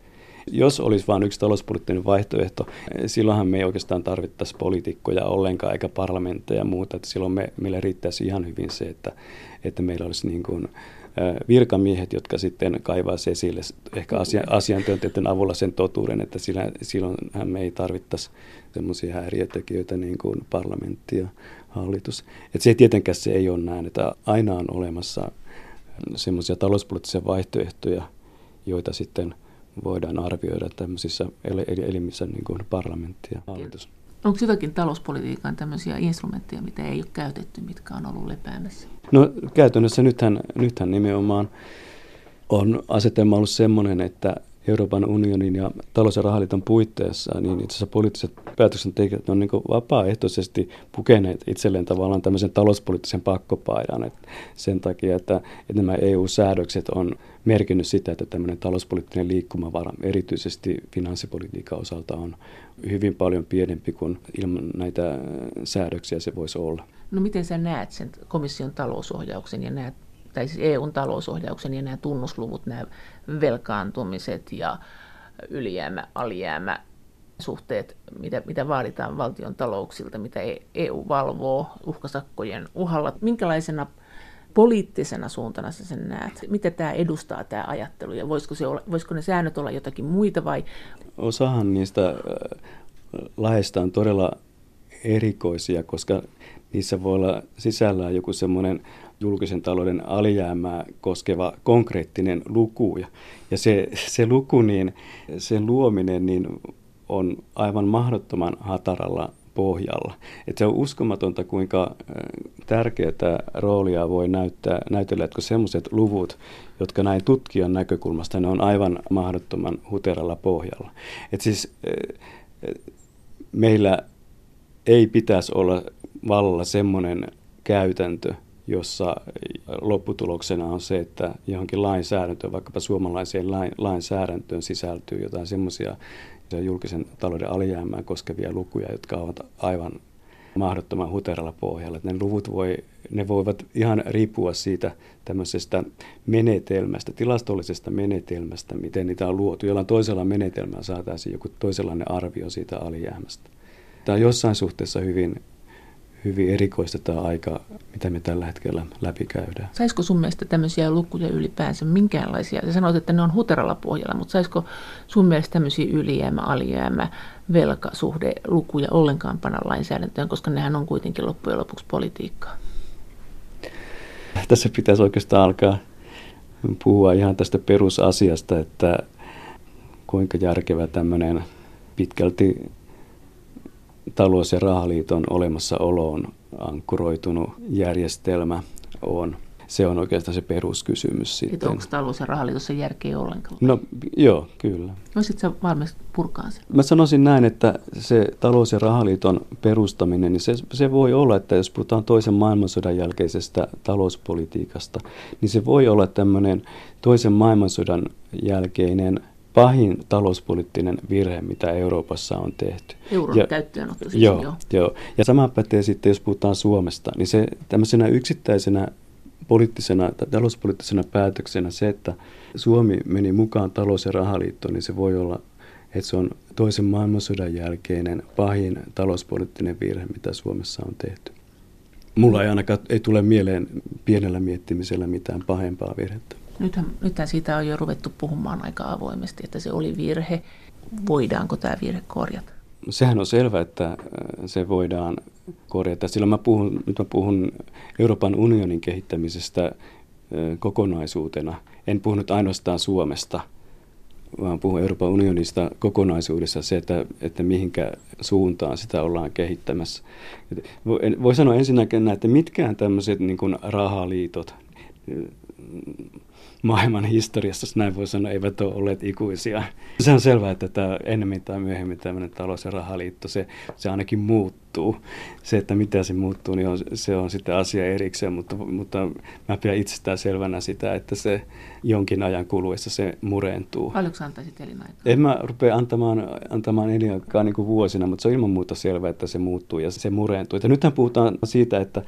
jos olisi vain yksi talouspoliittinen vaihtoehto, silloinhan me ei oikeastaan tarvittaisi poliitikkoja ollenkaan eikä parlamentteja ja muuta. Että silloin me, meille riittäisi ihan hyvin se, että, että meillä olisi niin kuin, virkamiehet, jotka sitten kaivaisi esille ehkä asia, asiantuntijoiden avulla sen totuuden, että sillä, silloinhan me ei tarvittaisi semmoisia häiriötekijöitä niin kuin parlamentti ja hallitus. Että se tietenkään se ei ole näin, että aina on olemassa semmoisia talouspoliittisia vaihtoehtoja, joita sitten – voidaan arvioida tämmöisissä elimissä niin kuin parlamentti ja hallitus. Onko jotakin talouspolitiikan tämmöisiä instrumentteja, mitä ei ole käytetty, mitkä on ollut lepäämässä? No käytännössä nythän, nythän nimenomaan on asetelma ollut semmoinen, että Euroopan unionin ja talous- ja rahaliiton puitteissa, niin itse asiassa poliittiset päätöksentekijät on niin vapaaehtoisesti pukeneet itselleen tavallaan tämmöisen talouspoliittisen pakkopaidan. Et sen takia, että, että nämä EU-säädökset on merkinnyt sitä, että tämmöinen talouspoliittinen liikkumavara, erityisesti finanssipolitiikan osalta, on hyvin paljon pienempi kuin ilman näitä säädöksiä se voisi olla. No miten sä näet sen komission talousohjauksen ja näet tai siis EUn talousohjauksen ja nämä tunnusluvut, nämä velkaantumiset ja ylijäämä, alijäämä, suhteet, mitä, mitä vaaditaan valtion talouksilta, mitä EU valvoo uhkasakkojen uhalla. Minkälaisena poliittisena suuntana sä sen näet? Mitä tämä edustaa, tämä ajattelu, ja voisiko, se olla, voisiko ne säännöt olla jotakin muita vai? Osahan niistä laista on todella erikoisia, koska niissä voi olla sisällään joku semmoinen julkisen talouden alijäämää koskeva konkreettinen luku. Ja se, se luku, niin sen luominen niin on aivan mahdottoman hataralla pohjalla. Et se on uskomatonta, kuinka tärkeää roolia voi näyttää, näytellä, että sellaiset luvut, jotka näin tutkijan näkökulmasta, ne on aivan mahdottoman huteralla pohjalla. Et siis meillä ei pitäisi olla vallalla semmoinen käytäntö, jossa lopputuloksena on se, että johonkin lainsäädäntöön, vaikkapa suomalaiseen lain, lainsäädäntöön sisältyy jotain semmoisia julkisen talouden alijäämää koskevia lukuja, jotka ovat aivan mahdottoman huteralla pohjalla. Ne luvut voi, ne voivat ihan riippua siitä tämmöisestä menetelmästä, tilastollisesta menetelmästä, miten niitä on luotu. Jollain toisella menetelmällä saataisiin joku toisenlainen arvio siitä alijäämästä. Tämä on jossain suhteessa hyvin hyvin erikoista tämä aika, mitä me tällä hetkellä läpikäydään. Saisiko sun mielestä tämmöisiä lukuja ylipäänsä minkäänlaisia? Sä sanoit, että ne on huteralla pohjalla, mutta saisiko sun mielestä tämmöisiä ylijäämä, alijäämä, velkasuhde lukuja ollenkaan panna lainsäädäntöön, koska nehän on kuitenkin loppujen lopuksi politiikkaa? Tässä pitäisi oikeastaan alkaa puhua ihan tästä perusasiasta, että kuinka järkevä tämmöinen pitkälti talous- ja rahaliiton olemassaoloon ankkuroitunut järjestelmä on. Se on oikeastaan se peruskysymys sitten. Että onko talous- ja rahaliitossa järkeä ollenkaan? No joo, kyllä. Voisitko sä varmasti purkaa sen? Mä sanoisin näin, että se talous- ja rahaliiton perustaminen, niin se, se voi olla, että jos puhutaan toisen maailmansodan jälkeisestä talouspolitiikasta, niin se voi olla tämmöinen toisen maailmansodan jälkeinen pahin talouspoliittinen virhe, mitä Euroopassa on tehty. Euron ja, käyttöönotto siis joo, joo. joo. Ja sama pätee sitten, jos puhutaan Suomesta, niin se tämmöisenä yksittäisenä poliittisena, talouspoliittisena päätöksenä se, että Suomi meni mukaan talous- ja rahaliittoon, niin se voi olla, että se on toisen maailmansodan jälkeinen pahin talouspoliittinen virhe, mitä Suomessa on tehty. Mulla ei ainakaan ei tule mieleen pienellä miettimisellä mitään pahempaa virhettä. Nythän, nythän siitä on jo ruvettu puhumaan aika avoimesti, että se oli virhe. Voidaanko tämä virhe korjata? Sehän on selvä, että äh, se voidaan korjata. Sillä mä puhun, nyt mä puhun Euroopan unionin kehittämisestä äh, kokonaisuutena. En puhu nyt ainoastaan Suomesta, vaan puhun Euroopan unionista kokonaisuudessa se, että, että mihinkä suuntaan sitä ollaan kehittämässä. Voi sanoa ensinnäkin, että mitkään tämmöiset niin rahaliitot, maailman historiassa, jos näin voi sanoa, eivät ole olleet ikuisia. Se on selvää, että tämä ennemmin tai myöhemmin tämmöinen talous- ja rahaliitto, se, se ainakin muuttuu. Se, että mitä se muuttuu, niin on, se on sitten asia erikseen, mutta, mutta mä pidän itsestään selvänä sitä, että se jonkin ajan kuluessa se murentuu. Paljonko sä antaisit elinaikaa? En mä rupea antamaan, antamaan elinaikaa niin kuin vuosina, mutta se on ilman muuta selvää, että se muuttuu ja se murentuu. Ja nythän puhutaan siitä, että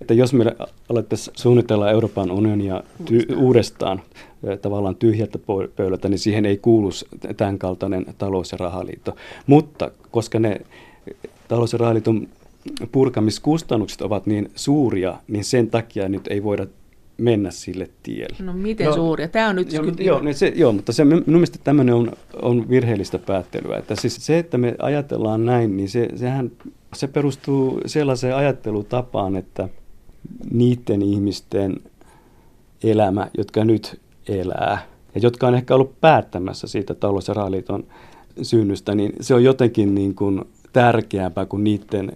että jos me alettaisiin suunnitella Euroopan unionia ty- uudestaan tavallaan tyhjältä pöydältä, niin siihen ei kuulu tämän kaltainen talous- ja rahaliitto. Mutta koska ne talous- ja rahaliiton purkamiskustannukset ovat niin suuria, niin sen takia nyt ei voida mennä sille tielle. No miten no, suuria? Tämä on nyt... Jo, joo, niin se, joo, mutta se, minun mielestä tämmöinen on, on virheellistä päättelyä. Että siis se, että me ajatellaan näin, niin se, sehän se perustuu sellaiseen ajattelutapaan, että – niiden ihmisten elämä, jotka nyt elää ja jotka on ehkä ollut päättämässä siitä talous- ja rahaliiton synnystä, niin se on jotenkin niin kuin tärkeämpää kuin niiden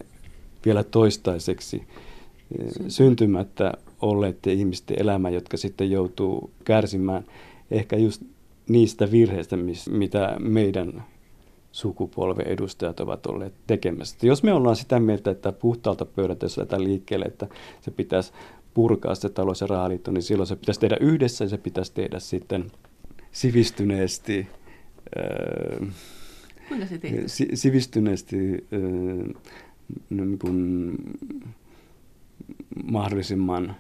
vielä toistaiseksi eh, syntymättä olleiden ihmisten elämä, jotka sitten joutuu kärsimään ehkä just niistä virheistä, mitä meidän sukupolven edustajat ovat olleet tekemässä. Jos me ollaan sitä mieltä, että puhtaalta pöydältä, jos lähdetään liikkeelle, että se pitäisi purkaa se talous- ja rahaliitto, niin silloin se pitäisi tehdä yhdessä ja se pitäisi tehdä sitten sivistyneesti. Öö, Kuinka se tehdään? sivistyneesti öö, niin kuin mahdollisimman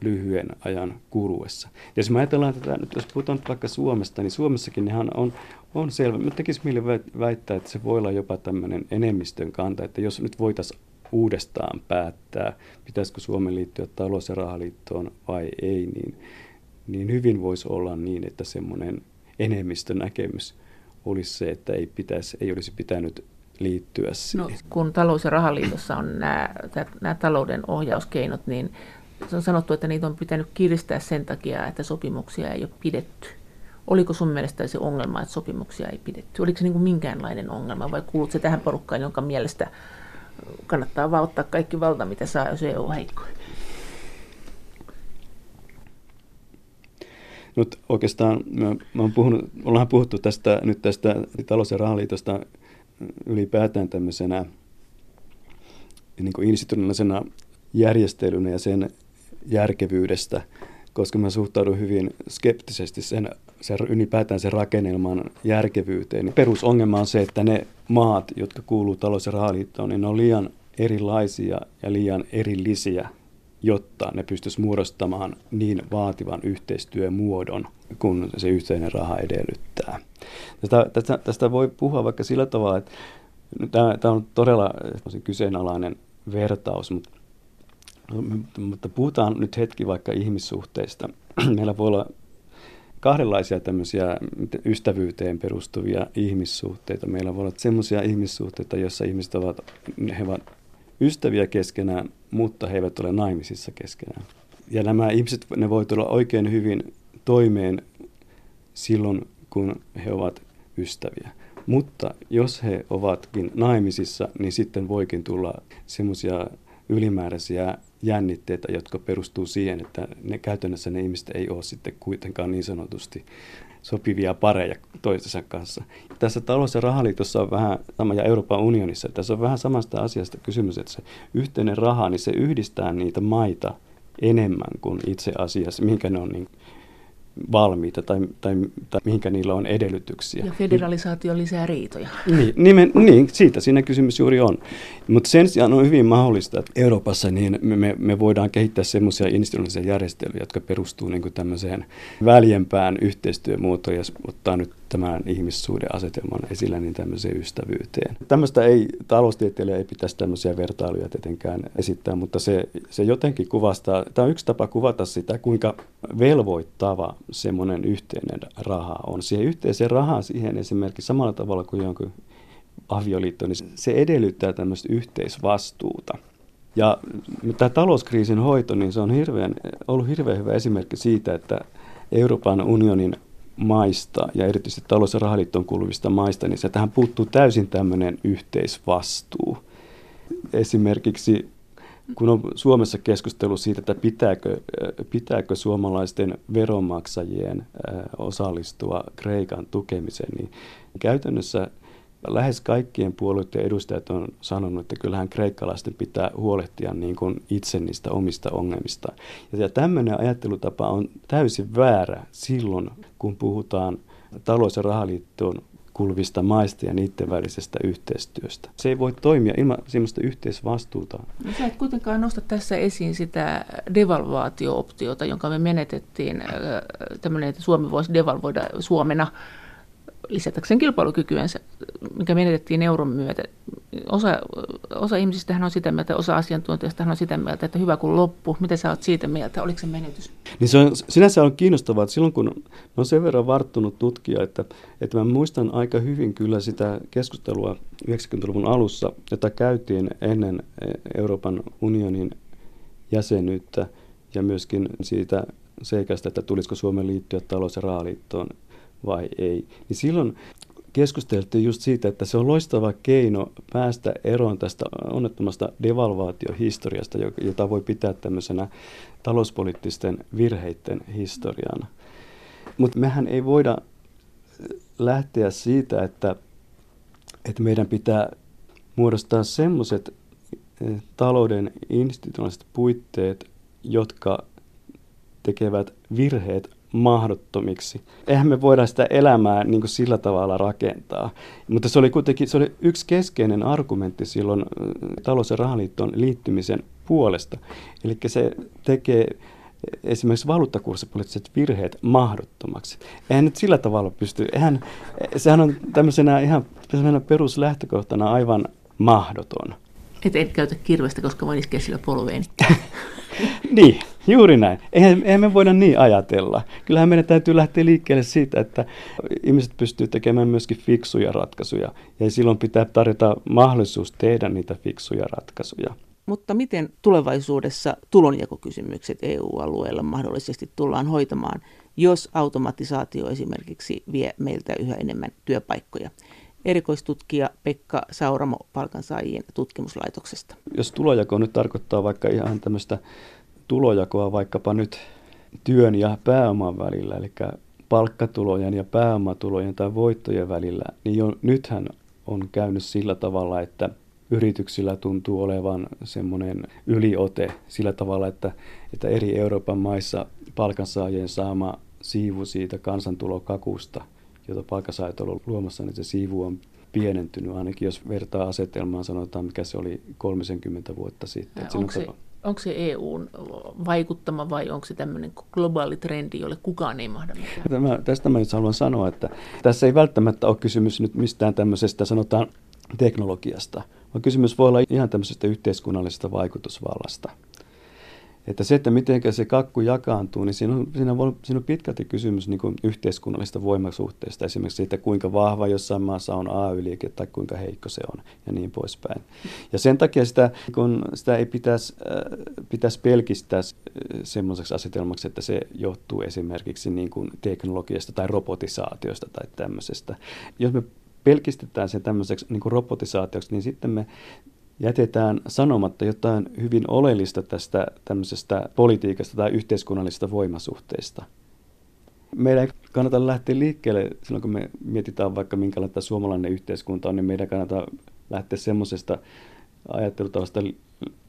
lyhyen ajan kuluessa. Ja jos me ajatellaan tätä, nyt jos puhutaan vaikka Suomesta, niin Suomessakin ihan on, on selvä. Mä tekisi mieli väittää, että se voi olla jopa tämmöinen enemmistön kanta, että jos nyt voitaisiin uudestaan päättää, pitäisikö Suomen liittyä talous- ja rahaliittoon vai ei, niin, niin hyvin voisi olla niin, että semmoinen enemmistön näkemys olisi se, että ei, pitäisi, ei olisi pitänyt liittyä siihen. No, kun talous- ja rahaliitossa on nämä, nämä talouden ohjauskeinot, niin se on sanottu, että niitä on pitänyt kiristää sen takia, että sopimuksia ei ole pidetty. Oliko sun mielestä se ongelma, että sopimuksia ei pidetty? Oliko se niin kuin minkäänlainen ongelma vai kuulut se tähän porukkaan, jonka mielestä kannattaa vaan ottaa kaikki valta, mitä saa, jos EU on heikko? Nyt oikeastaan mä, mä oon puhunut, ollaan puhuttu tästä, nyt tästä talous- ja rahaliitosta ylipäätään tämmöisenä niin kuin institutionaalisena järjestelynä ja sen järkevyydestä, koska mä suhtaudun hyvin skeptisesti sen, sen ylipäätään sen rakennelman järkevyyteen. Niin perusongelma on se, että ne maat, jotka kuuluu talous- ja rahaliittoon, niin ne on liian erilaisia ja liian erillisiä jotta ne pystyisivät muodostamaan niin vaativan yhteistyömuodon, kun se yhteinen raha edellyttää. Tästä, tästä, tästä voi puhua vaikka sillä tavalla, että tämä, tämä on todella kyseenalainen vertaus, mutta, mutta puhutaan nyt hetki vaikka ihmissuhteista. Meillä voi olla kahdenlaisia tämmöisiä ystävyyteen perustuvia ihmissuhteita. Meillä voi olla sellaisia ihmissuhteita, joissa ihmiset ovat, he ovat ystäviä keskenään, mutta he eivät ole naimisissa keskenään. Ja nämä ihmiset, ne voi tulla oikein hyvin toimeen silloin, kun he ovat ystäviä. Mutta jos he ovatkin naimisissa, niin sitten voikin tulla semmoisia ylimääräisiä jännitteitä, jotka perustuu siihen, että ne käytännössä ne ihmiset ei ole sitten kuitenkaan niin sanotusti sopivia pareja toistensa kanssa. Tässä talous- ja rahaliitossa on vähän sama, ja Euroopan unionissa, tässä on vähän samasta asiasta kysymys, että se yhteinen raha, niin se yhdistää niitä maita enemmän kuin itse asiassa, minkä ne on niin valmiita tai, tai, tai mihinkä niillä on edellytyksiä. Ja federalisaatio lisää riitoja. Niin, nimen, niin siitä siinä kysymys juuri on. Mutta sen sijaan on hyvin mahdollista, että Euroopassa niin me, me voidaan kehittää semmoisia institutionaalisia järjestelyjä, jotka perustuu niin tämmöiseen väljempään yhteistyömuotoon ja ottaa nyt tämän ihmissuuden asetelman esillä niin tämmöiseen ystävyyteen. Tämmöistä ei, taloustieteilijä ei pitäisi tämmöisiä vertailuja tietenkään esittää, mutta se, se jotenkin kuvastaa, tämä on yksi tapa kuvata sitä, kuinka velvoittava semmoinen yhteinen raha on. Siihen yhteiseen rahaan, siihen esimerkiksi samalla tavalla kuin jonkun avioliitto, niin se edellyttää tämmöistä yhteisvastuuta. Ja tämä talouskriisin hoito, niin se on hirveän, ollut hirveän hyvä esimerkki siitä, että Euroopan unionin maista ja erityisesti talous- ja rahaliittoon kuuluvista maista, niin se tähän puuttuu täysin tämmöinen yhteisvastuu. Esimerkiksi kun on Suomessa keskustelu siitä, että pitääkö, pitääkö suomalaisten veronmaksajien osallistua Kreikan tukemiseen, niin käytännössä lähes kaikkien puolueiden edustajat on sanonut, että kyllähän kreikkalaisten pitää huolehtia niin kuin itse niistä omista ongelmista. Ja tämmöinen ajattelutapa on täysin väärä silloin, kun puhutaan talous- ja rahaliittoon kuuluvista maista ja niiden välisestä yhteistyöstä. Se ei voi toimia ilman sellaista yhteisvastuuta. No, sä et kuitenkaan nosta tässä esiin sitä devalvaatio-optiota, jonka me menetettiin, tämmöinen, että Suomi voisi devalvoida Suomena lisätäkseen kilpailukykyänsä, mikä menetettiin euron myötä. Osa, osa ihmisistä on sitä mieltä, osa asiantuntijoista on sitä mieltä, että hyvä kun loppu. Mitä sä oot siitä mieltä? Oliko se menetys? Niin se on, sinänsä on kiinnostavaa, että silloin kun on sen verran varttunut tutkija, että, että mä muistan aika hyvin kyllä sitä keskustelua 90-luvun alussa, jota käytiin ennen Euroopan unionin jäsenyyttä ja myöskin siitä seikasta, että tulisiko Suomen liittyä talous- ja rahaliittoon vai ei. Niin silloin keskusteltiin just siitä, että se on loistava keino päästä eroon tästä onnettomasta devalvaatiohistoriasta, jota voi pitää tämmöisenä talouspoliittisten virheiden historiana. Mutta mehän ei voida lähteä siitä, että, että meidän pitää muodostaa semmoiset eh, talouden institutionaaliset puitteet, jotka tekevät virheet mahdottomiksi. Eihän me voida sitä elämää niin kuin sillä tavalla rakentaa. Mutta se oli kuitenkin se oli yksi keskeinen argumentti silloin talous- ja rahaliittoon liittymisen puolesta. Eli se tekee esimerkiksi valuuttakurssipoliittiset virheet mahdottomaksi. Eihän nyt sillä tavalla pysty, eihän, sehän on tämmöisenä ihan peruslähtökohtana aivan mahdoton. Et en käytä kirvestä, koska voin iskeä sillä polveeni. niin, juuri näin. Eihän, eihän me voida niin ajatella. Kyllähän meidän täytyy lähteä liikkeelle siitä, että ihmiset pystyy tekemään myöskin fiksuja ratkaisuja. Ja silloin pitää tarjota mahdollisuus tehdä niitä fiksuja ratkaisuja. Mutta miten tulevaisuudessa tulonjakokysymykset EU-alueella mahdollisesti tullaan hoitamaan? jos automatisaatio esimerkiksi vie meiltä yhä enemmän työpaikkoja. Erikoistutkija Pekka Sauramo palkansaajien tutkimuslaitoksesta. Jos tulojako nyt tarkoittaa vaikka ihan tämmöistä tulojakoa vaikkapa nyt työn ja pääoman välillä, eli palkkatulojen ja pääomatulojen tai voittojen välillä, niin jo nythän on käynyt sillä tavalla, että yrityksillä tuntuu olevan semmoinen yliote sillä tavalla, että, että eri Euroopan maissa palkansaajien saama siivu siitä kansantulokakusta, jota palkansaajat ovat luomassa, niin se siivu on pienentynyt, ainakin jos vertaa asetelmaan, sanotaan mikä se oli 30 vuotta sitten. onko, se, onko se EUn vaikuttama vai onko se tämmöinen globaali trendi, jolle kukaan ei mahda mitään? Tämä, tästä mä nyt haluan sanoa, että tässä ei välttämättä ole kysymys nyt mistään tämmöisestä, sanotaan teknologiasta, vaan kysymys voi olla ihan tämmöisestä yhteiskunnallisesta vaikutusvallasta. Että se, että miten se kakku jakaantuu, niin siinä on, siinä on, siinä on pitkälti kysymys niin kuin yhteiskunnallista voimasuhteesta. Esimerkiksi siitä, kuinka vahva jossain maassa on AY-liike tai kuinka heikko se on ja niin poispäin. Ja sen takia sitä, kun sitä ei pitäisi, äh, pitäisi pelkistää semmoiseksi asetelmaksi, että se johtuu esimerkiksi niin kuin teknologiasta tai robotisaatiosta tai tämmöisestä. Jos me pelkistetään se tämmöiseksi niin kuin robotisaatioksi, niin sitten me jätetään sanomatta jotain hyvin oleellista tästä tämmöisestä politiikasta tai yhteiskunnallisesta voimasuhteista. Meidän ei kannata lähteä liikkeelle, silloin kun me mietitään vaikka minkälaista suomalainen yhteiskunta on, niin meidän kannata lähteä semmoisesta ajattelutavasta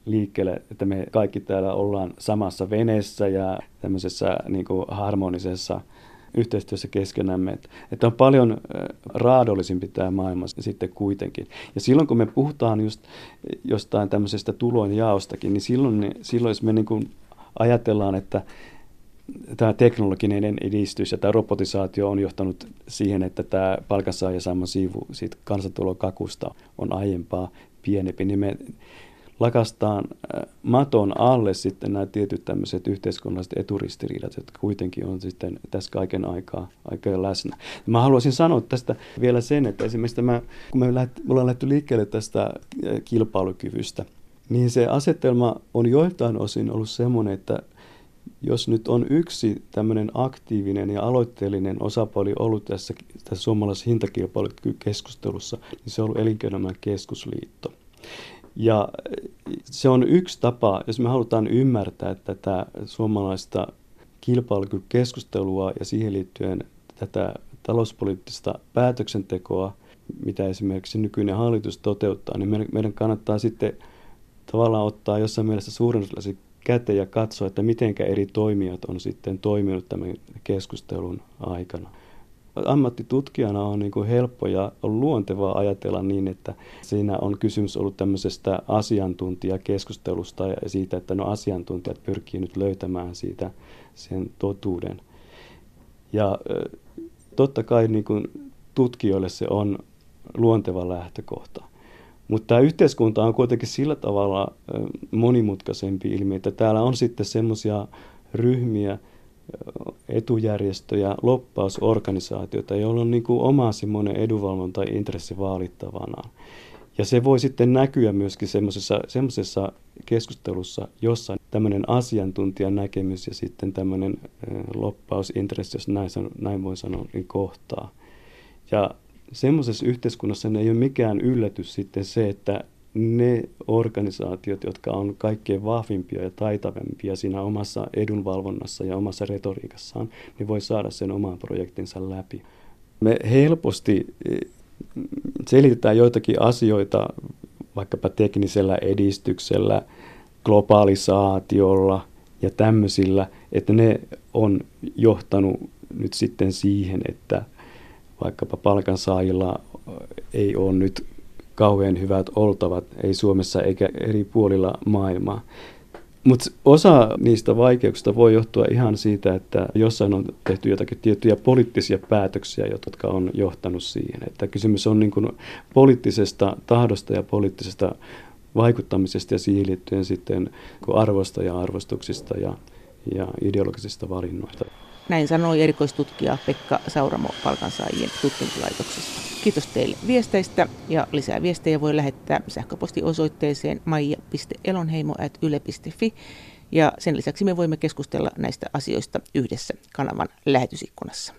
liikkeelle, että me kaikki täällä ollaan samassa veneessä ja tämmöisessä niin kuin harmonisessa yhteistyössä keskenämme. Että, että on paljon raadollisempi tämä maailma sitten kuitenkin. Ja silloin kun me puhutaan just jostain tämmöisestä tulon jaostakin, niin silloin, silloin jos me niin kuin ajatellaan, että tämä teknologinen edistys ja tämä robotisaatio on johtanut siihen, että tämä palkansaaja saama siivu siitä kansantulokakusta on aiempaa pienempi, niin me lakastaan äh, maton alle sitten nämä tietyt tämmöiset yhteiskunnalliset eturistiriidat, jotka kuitenkin on sitten tässä kaiken aikaa aika läsnä. Mä haluaisin sanoa tästä vielä sen, että esimerkiksi tämä, kun me, ollaan lähty liikkeelle tästä äh, kilpailukyvystä, niin se asetelma on joiltain osin ollut semmoinen, että jos nyt on yksi tämmöinen aktiivinen ja aloitteellinen osapuoli ollut tässä, tässä suomalaisessa hintakilpailukeskustelussa, niin se on ollut Elinkeinoelämän keskusliitto. Ja se on yksi tapa, jos me halutaan ymmärtää tätä suomalaista kilpailukykykeskustelua ja siihen liittyen tätä talouspoliittista päätöksentekoa, mitä esimerkiksi nykyinen hallitus toteuttaa, niin meidän kannattaa sitten tavallaan ottaa jossain mielessä suurennuslasi käteen ja katsoa, että miten eri toimijat on sitten toiminut tämän keskustelun aikana ammattitutkijana on niin kuin helppo ja on luontevaa ajatella niin, että siinä on kysymys ollut tämmöisestä asiantuntijakeskustelusta ja siitä, että no asiantuntijat pyrkii nyt löytämään siitä sen totuuden. Ja totta kai niin kuin tutkijoille se on luonteva lähtökohta. Mutta tämä yhteiskunta on kuitenkin sillä tavalla monimutkaisempi ilmiö, että täällä on sitten semmoisia ryhmiä, etujärjestöjä, loppausorganisaatioita, joilla on niin kuin oma semmoinen edunvalvonta intressi vaalittavanaan. Ja se voi sitten näkyä myöskin semmoisessa, semmoisessa keskustelussa, jossa tämmöinen asiantuntijan näkemys ja sitten tämmöinen loppausintressi, jos näin, näin voi sanoa, niin kohtaa. Ja semmoisessa yhteiskunnassa ei ole mikään yllätys sitten se, että ne organisaatiot, jotka on kaikkein vahvimpia ja taitavimpia siinä omassa edunvalvonnassa ja omassa retoriikassaan, niin voi saada sen oman projektinsa läpi. Me helposti eh, selitetään joitakin asioita vaikkapa teknisellä edistyksellä, globalisaatiolla ja tämmöisillä, että ne on johtanut nyt sitten siihen, että vaikkapa palkansaajilla ei ole nyt kauhean hyvät oltavat, ei Suomessa eikä eri puolilla maailmaa. Mutta osa niistä vaikeuksista voi johtua ihan siitä, että jossain on tehty jotakin tiettyjä poliittisia päätöksiä, jotka on johtanut siihen. Että kysymys on niin poliittisesta tahdosta ja poliittisesta vaikuttamisesta ja siihen liittyen sitten arvosta ja arvostuksista ja, ja ideologisista valinnoista. Näin sanoi erikoistutkija Pekka Sauramo palkansaajien tutkimuslaitoksesta. Kiitos teille viesteistä ja lisää viestejä voi lähettää sähköpostiosoitteeseen maija.elonheimo.yle.fi Ja sen lisäksi me voimme keskustella näistä asioista yhdessä kanavan lähetysikkunassa.